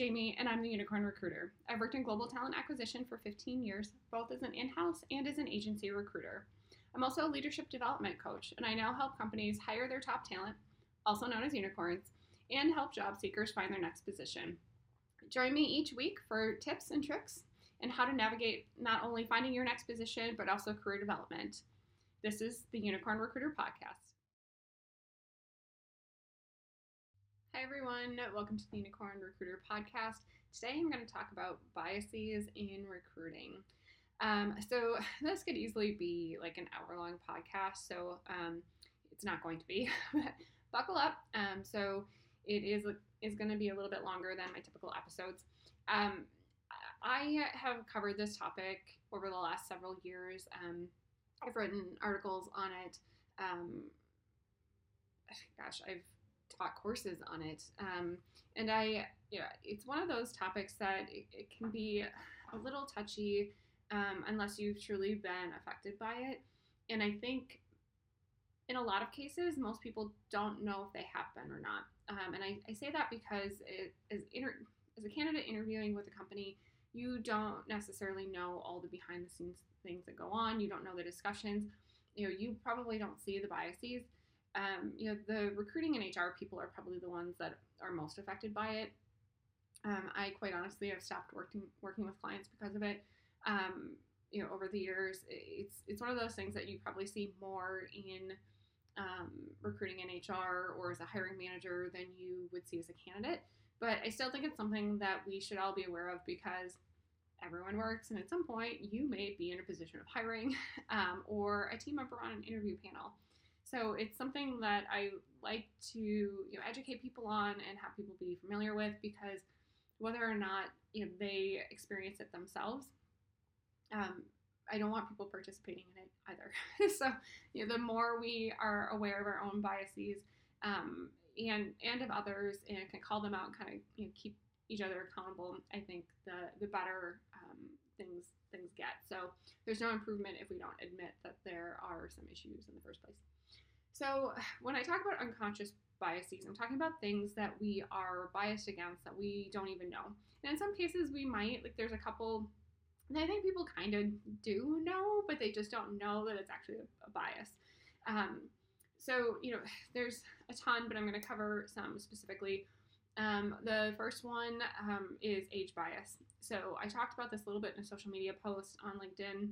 Jamie, and I'm the Unicorn Recruiter. I've worked in global talent acquisition for 15 years, both as an in house and as an agency recruiter. I'm also a leadership development coach, and I now help companies hire their top talent, also known as unicorns, and help job seekers find their next position. Join me each week for tips and tricks and how to navigate not only finding your next position, but also career development. This is the Unicorn Recruiter Podcast. Hi, everyone. Welcome to the Unicorn Recruiter Podcast. Today I'm going to talk about biases in recruiting. Um, so, this could easily be like an hour long podcast, so um, it's not going to be. Buckle up. Um, so, it is is going to be a little bit longer than my typical episodes. Um, I have covered this topic over the last several years. Um, I've written articles on it. Um, gosh, I've taught courses on it. Um, and I, yeah, it's one of those topics that it, it can be a little touchy um, unless you've truly been affected by it. And I think in a lot of cases, most people don't know if they have been or not. Um, and I, I, say that because it, as, inter- as a candidate interviewing with a company, you don't necessarily know all the behind the scenes things that go on. You don't know the discussions. You know, you probably don't see the biases um, you know, the recruiting and HR people are probably the ones that are most affected by it. Um, I quite honestly have stopped working working with clients because of it. Um, you know, over the years, it's it's one of those things that you probably see more in um, recruiting in HR or as a hiring manager than you would see as a candidate. But I still think it's something that we should all be aware of because everyone works, and at some point, you may be in a position of hiring um, or a team member on an interview panel. So it's something that I like to you know educate people on and have people be familiar with because whether or not you know they experience it themselves, um, I don't want people participating in it either. so you know the more we are aware of our own biases um, and and of others and can call them out and kind of you know keep each other accountable, I think the the better um, things things get. So there's no improvement if we don't admit that there are some issues in the first place. So, when I talk about unconscious biases, I'm talking about things that we are biased against that we don't even know. And in some cases, we might, like, there's a couple that I think people kind of do know, but they just don't know that it's actually a, a bias. Um, so, you know, there's a ton, but I'm going to cover some specifically. Um, the first one um, is age bias. So, I talked about this a little bit in a social media post on LinkedIn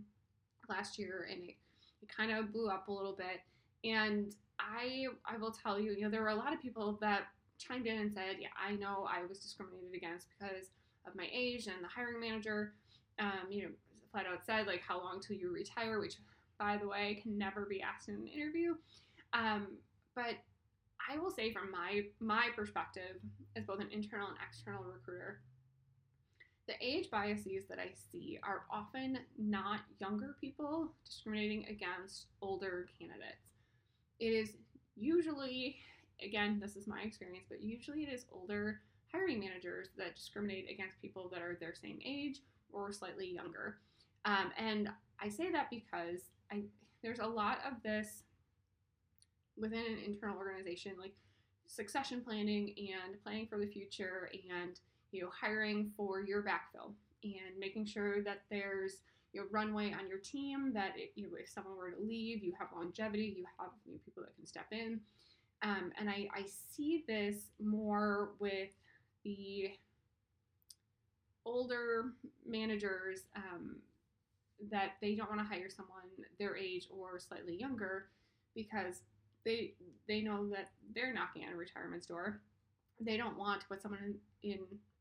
last year, and it, it kind of blew up a little bit. And I I will tell you, you know, there were a lot of people that chimed in and said, yeah, I know I was discriminated against because of my age and the hiring manager, um, you know, flat out said like, how long till you retire, which by the way can never be asked in an interview. Um, but I will say from my my perspective as both an internal and external recruiter, the age biases that I see are often not younger people discriminating against older candidates it is usually, again, this is my experience, but usually it is older hiring managers that discriminate against people that are their same age or slightly younger. Um, and I say that because I there's a lot of this within an internal organization, like succession planning and planning for the future, and you know hiring for your backfill and making sure that there's you know, runway on your team that you know, if someone were to leave, you have longevity, you have you people that can step in. Um, and I, I see this more with the older managers um, that they don't want to hire someone their age or slightly younger because they they know that they're knocking on a retirement door. They don't want to put someone in, in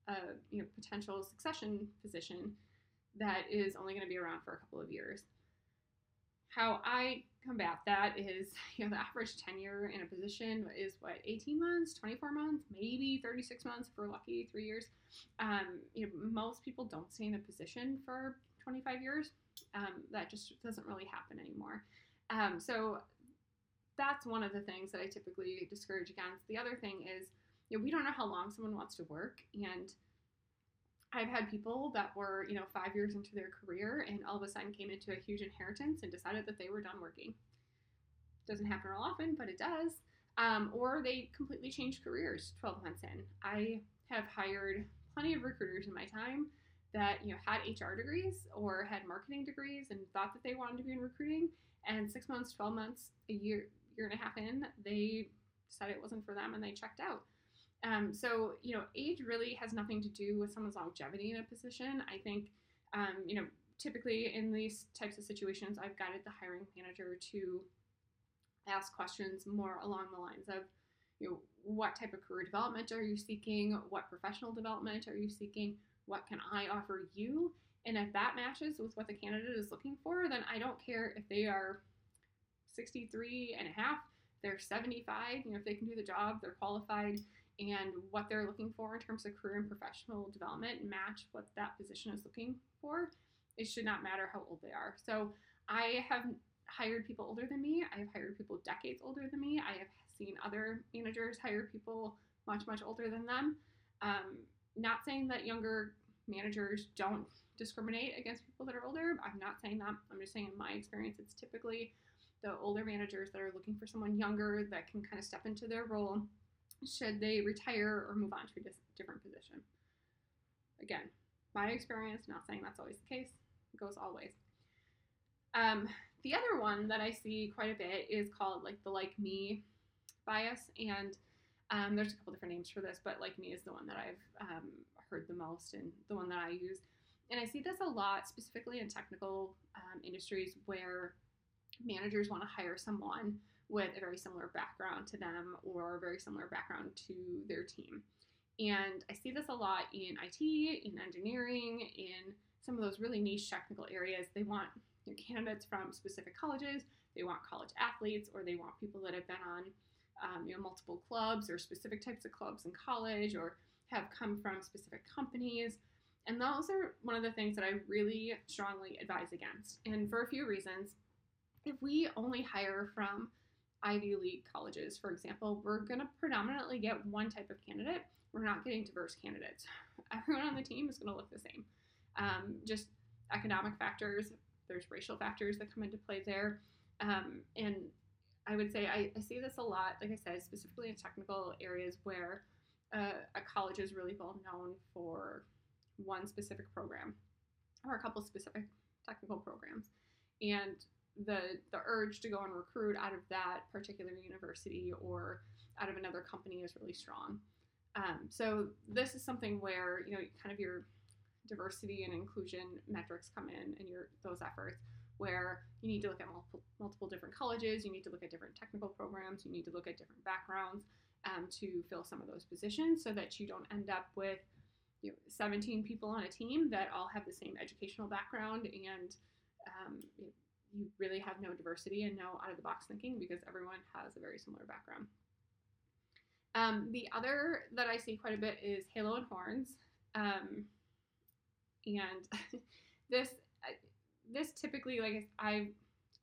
a you know potential succession position that is only going to be around for a couple of years. How I combat that is, you know, the average tenure in a position is what 18 months, 24 months, maybe 36 months if we're lucky, three years. Um, you know, most people don't stay in a position for 25 years. Um, that just doesn't really happen anymore. Um, so that's one of the things that I typically discourage against. The other thing is, you know, we don't know how long someone wants to work, and I've had people that were, you know, five years into their career and all of a sudden came into a huge inheritance and decided that they were done working. Doesn't happen often, but it does. Um, or they completely changed careers 12 months in. I have hired plenty of recruiters in my time that you know had HR degrees or had marketing degrees and thought that they wanted to be in recruiting, and six months, twelve months, a year, year and a half in, they decided it wasn't for them and they checked out. Um, so you know, age really has nothing to do with someone's longevity in a position. I think um, you know typically in these types of situations, I've guided the hiring manager to ask questions more along the lines of you know, what type of career development are you seeking? What professional development are you seeking? What can I offer you? And if that matches with what the candidate is looking for, then I don't care if they are 63 and a half, they're 75, you know, if they can do the job, they're qualified, and what they're looking for in terms of career and professional development match what that position is looking for. It should not matter how old they are. So I have hired people older than me. I have hired people decades older than me. I have seen other managers hire people much, much older than them. Um, not saying that younger managers don't discriminate against people that are older. I'm not saying that. I'm just saying, in my experience, it's typically the older managers that are looking for someone younger that can kind of step into their role should they retire or move on to a different position. Again, my experience, not saying that's always the case, it goes all ways. Um, the other one that I see quite a bit is called like the like me bias, and um, there's a couple different names for this, but like me is the one that I've um, heard the most and the one that I use. And I see this a lot, specifically in technical um, industries where managers want to hire someone with a very similar background to them or a very similar background to their team. And I see this a lot in IT, in engineering, in some of those really niche technical areas. They want you know, candidates from specific colleges, they want college athletes, or they want people that have been on um, you know, multiple clubs or specific types of clubs in college or have come from specific companies. And those are one of the things that I really strongly advise against. And for a few reasons. If we only hire from Ivy League colleges, for example, we're going to predominantly get one type of candidate. We're not getting diverse candidates. Everyone on the team is going to look the same. Um, just economic factors, there's racial factors that come into play there. Um, and I would say I, I, see this a lot, like I said, specifically in technical areas where uh, a college is really well known for one specific program or a couple specific technical programs. And the the urge to go and recruit out of that particular university or out of another company is really strong. Um, so this is something where you know kind of your diversity and inclusion metrics come in and your those efforts where you need to look at multiple, multiple different colleges, you need to look at different technical programs, you need to look at different backgrounds um, to fill some of those positions so that you don't end up with you know, 17 people on a team that all have the same educational background and um, you really have no diversity and no out of the box thinking because everyone has a very similar background. Um, the other that I see quite a bit is Halo and Horns. Um, and this this typically, like I've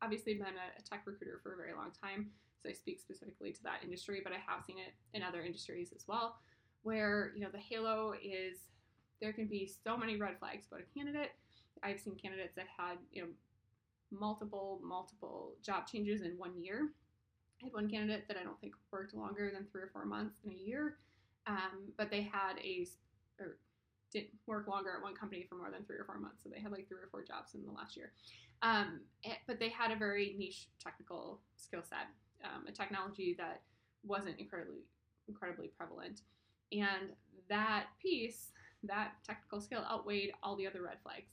obviously been a, tech recruiter for a very long time, so I speak specifically to that industry, but I have seen it in other industries as well, where you know the halo is there can be so many red flags about a candidate. I've seen candidates that had you know multiple multiple job changes in one year. I had one candidate that I don't think worked longer than three or four months in a year, um, but they had a or didn't work longer at one company for more than three or four months. So they had like three or four jobs in the last year. Um, it, but they had a very niche technical skill set, um, a technology that wasn't incredibly incredibly prevalent, and that piece, that technical skill, outweighed all the other red flags.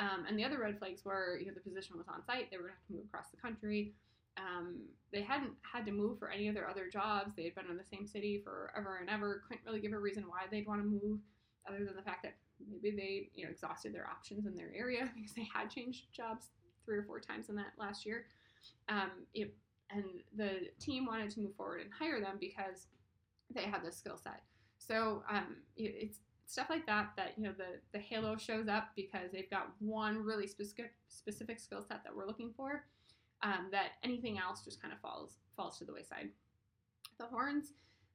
Um, and the other red flags were, you know, the position was on site; they were going to have to move across the country. Um, they hadn't had to move for any of their other jobs. They had been in the same city forever and ever. Couldn't really give a reason why they'd want to move other than the fact that maybe they you know exhausted their options in their area because they had changed jobs three or four times in that last year. Um, it, and the team wanted to move forward and hire them because they had the skill set. So um, it, it's stuff like that that you know the the halo shows up because they've got one really specific specific skill set that we're looking for. Um, that anything else just kind of falls falls to the wayside. The horns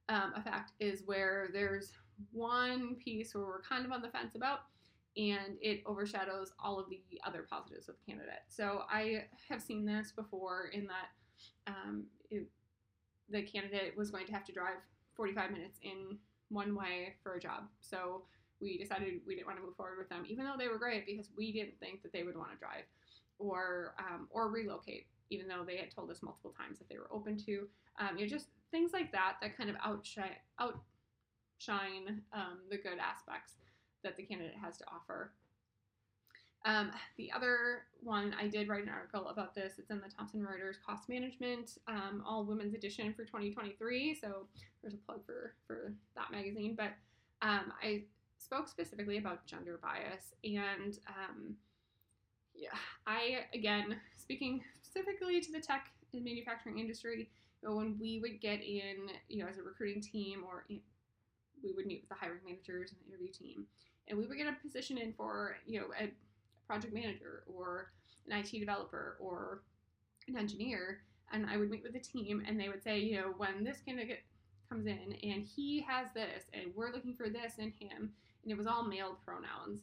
um, effect is where there's one piece where we're kind of on the fence about, and it overshadows all of the other positives of the candidate. So I have seen this before in that um, it, the candidate was going to have to drive 45 minutes in one way for a job. So we decided we didn't want to move forward with them, even though they were great because we didn't think that they would want to drive or um, or relocate, even though they had told us multiple times that they were open to. Um, you know, just things like that that kind of outshine outshine um, the good aspects that the candidate has to offer. Um, the other one, I did write an article about this. It's in the Thomson Reuters Cost Management um, All Women's Edition for 2023. So there's a plug for for that magazine. But um, I spoke specifically about gender bias, and um, yeah, I again speaking specifically to the tech and manufacturing industry. You know, when we would get in, you know, as a recruiting team, or you know, we would meet with the hiring managers and the interview team, and we would get a position in for, you know, a project manager or an IT developer or an engineer, and I would meet with the team, and they would say, you know, when this candidate comes in and he has this, and we're looking for this in him, and it was all male pronouns.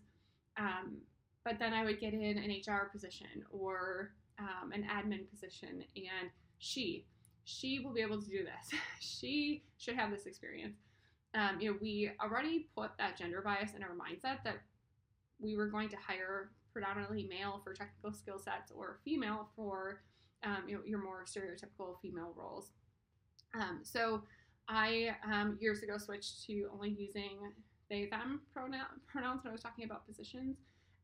Um, but then I would get in an HR position or um, an admin position, and she, she will be able to do this. she should have this experience. Um, you know, we already put that gender bias in our mindset that we were going to hire predominantly male for technical skill sets or female for um, you know, your more stereotypical female roles. Um, so I um, years ago switched to only using they them pronoun, pronouns when I was talking about positions.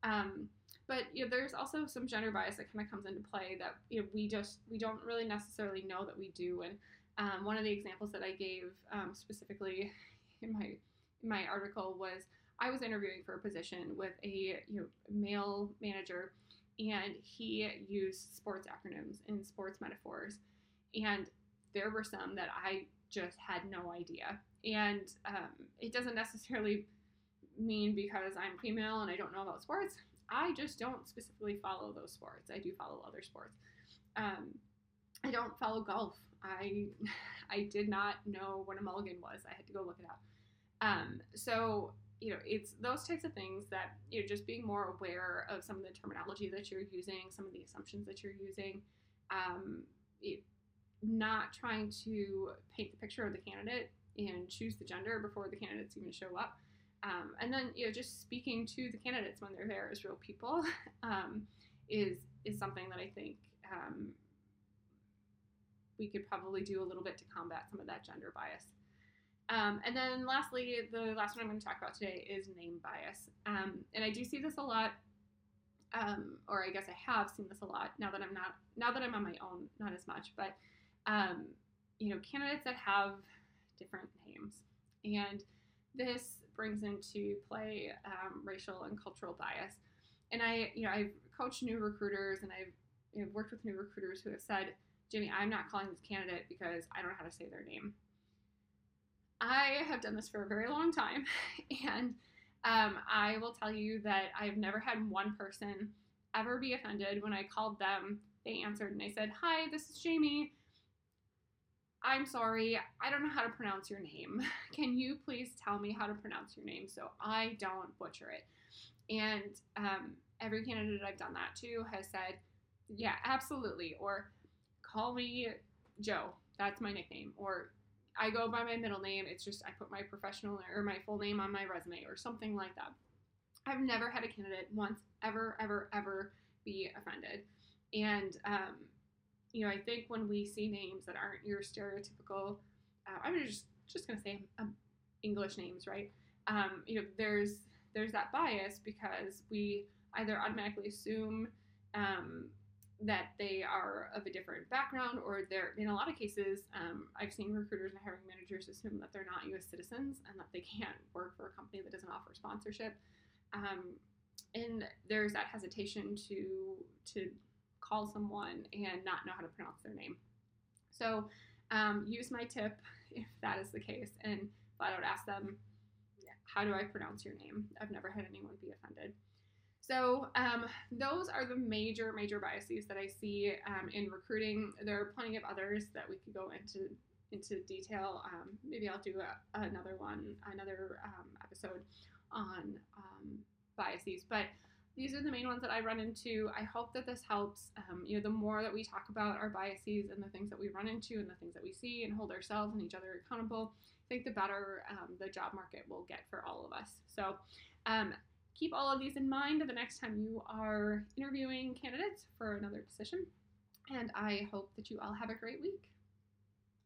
Um, but you know, there's also some gender bias that kind of comes into play that you know, we just we don't really necessarily know that we do. And um, one of the examples that I gave um, specifically in my in my article was I was interviewing for a position with a you know male manager, and he used sports acronyms and sports metaphors, and there were some that I just had no idea. And um, it doesn't necessarily mean because I'm female and I don't know about sports. I just don't specifically follow those sports. I do follow other sports. Um, I don't follow golf. I I did not know what a mulligan was. I had to go look it up. Um, so you know, it's those types of things that you know, just being more aware of some of the terminology that you're using, some of the assumptions that you're using, um, it, not trying to paint the picture of the candidate and choose the gender before the candidates even show up. Um, and then you know just speaking to the candidates when they're there as real people um, is is something that I think um, we could probably do a little bit to combat some of that gender bias. Um, and then lastly, the last one I'm going to talk about today is name bias. Um, and I do see this a lot, um, or I guess I have seen this a lot now that I'm not now that I'm on my own, not as much. But um, you know, candidates that have different names, and this brings into play um, racial and cultural bias. And I, you know, I've coached new recruiters, and I've you know, worked with new recruiters who have said, "Jamie, I'm not calling this candidate because I don't know how to say their name." I have done this for a very long time, and um, I will tell you that I've never had one person ever be offended when I called them. They answered and I said, Hi, this is Jamie. I'm sorry, I don't know how to pronounce your name. Can you please tell me how to pronounce your name so I don't butcher it? And um, every candidate I've done that to has said, Yeah, absolutely. Or call me Joe. That's my nickname. Or I go by my middle name. It's just I put my professional or my full name on my resume or something like that. I've never had a candidate once ever, ever, ever be offended. And, um, you know, I think when we see names that aren't your stereotypical, uh, I'm just just gonna say um, English names, right? Um, you know, there's there's that bias because we either automatically assume um, that they are of a different background or they're in a lot of cases um, i've seen recruiters and hiring managers assume that they're not us citizens and that they can't work for a company that doesn't offer sponsorship. Um, and there's that hesitation to to call someone and not know how to pronounce their name. So um, use my tip if that is the case and flat out ask them how do i pronounce your name? I've never had anyone be offended so um, those are the major, major biases that I see um, in recruiting. There are plenty of others that we could go into into detail. Um, maybe I'll do a, another one, another um, episode on um, biases. But these are the main ones that I run into. I hope that this helps. Um, you know, the more that we talk about our biases and the things that we run into and the things that we see and hold ourselves and each other accountable, I think the better the job market will get for all of us. So. Um, keep all of these in mind the next time you are interviewing candidates for another position. And I hope that you all have a great week.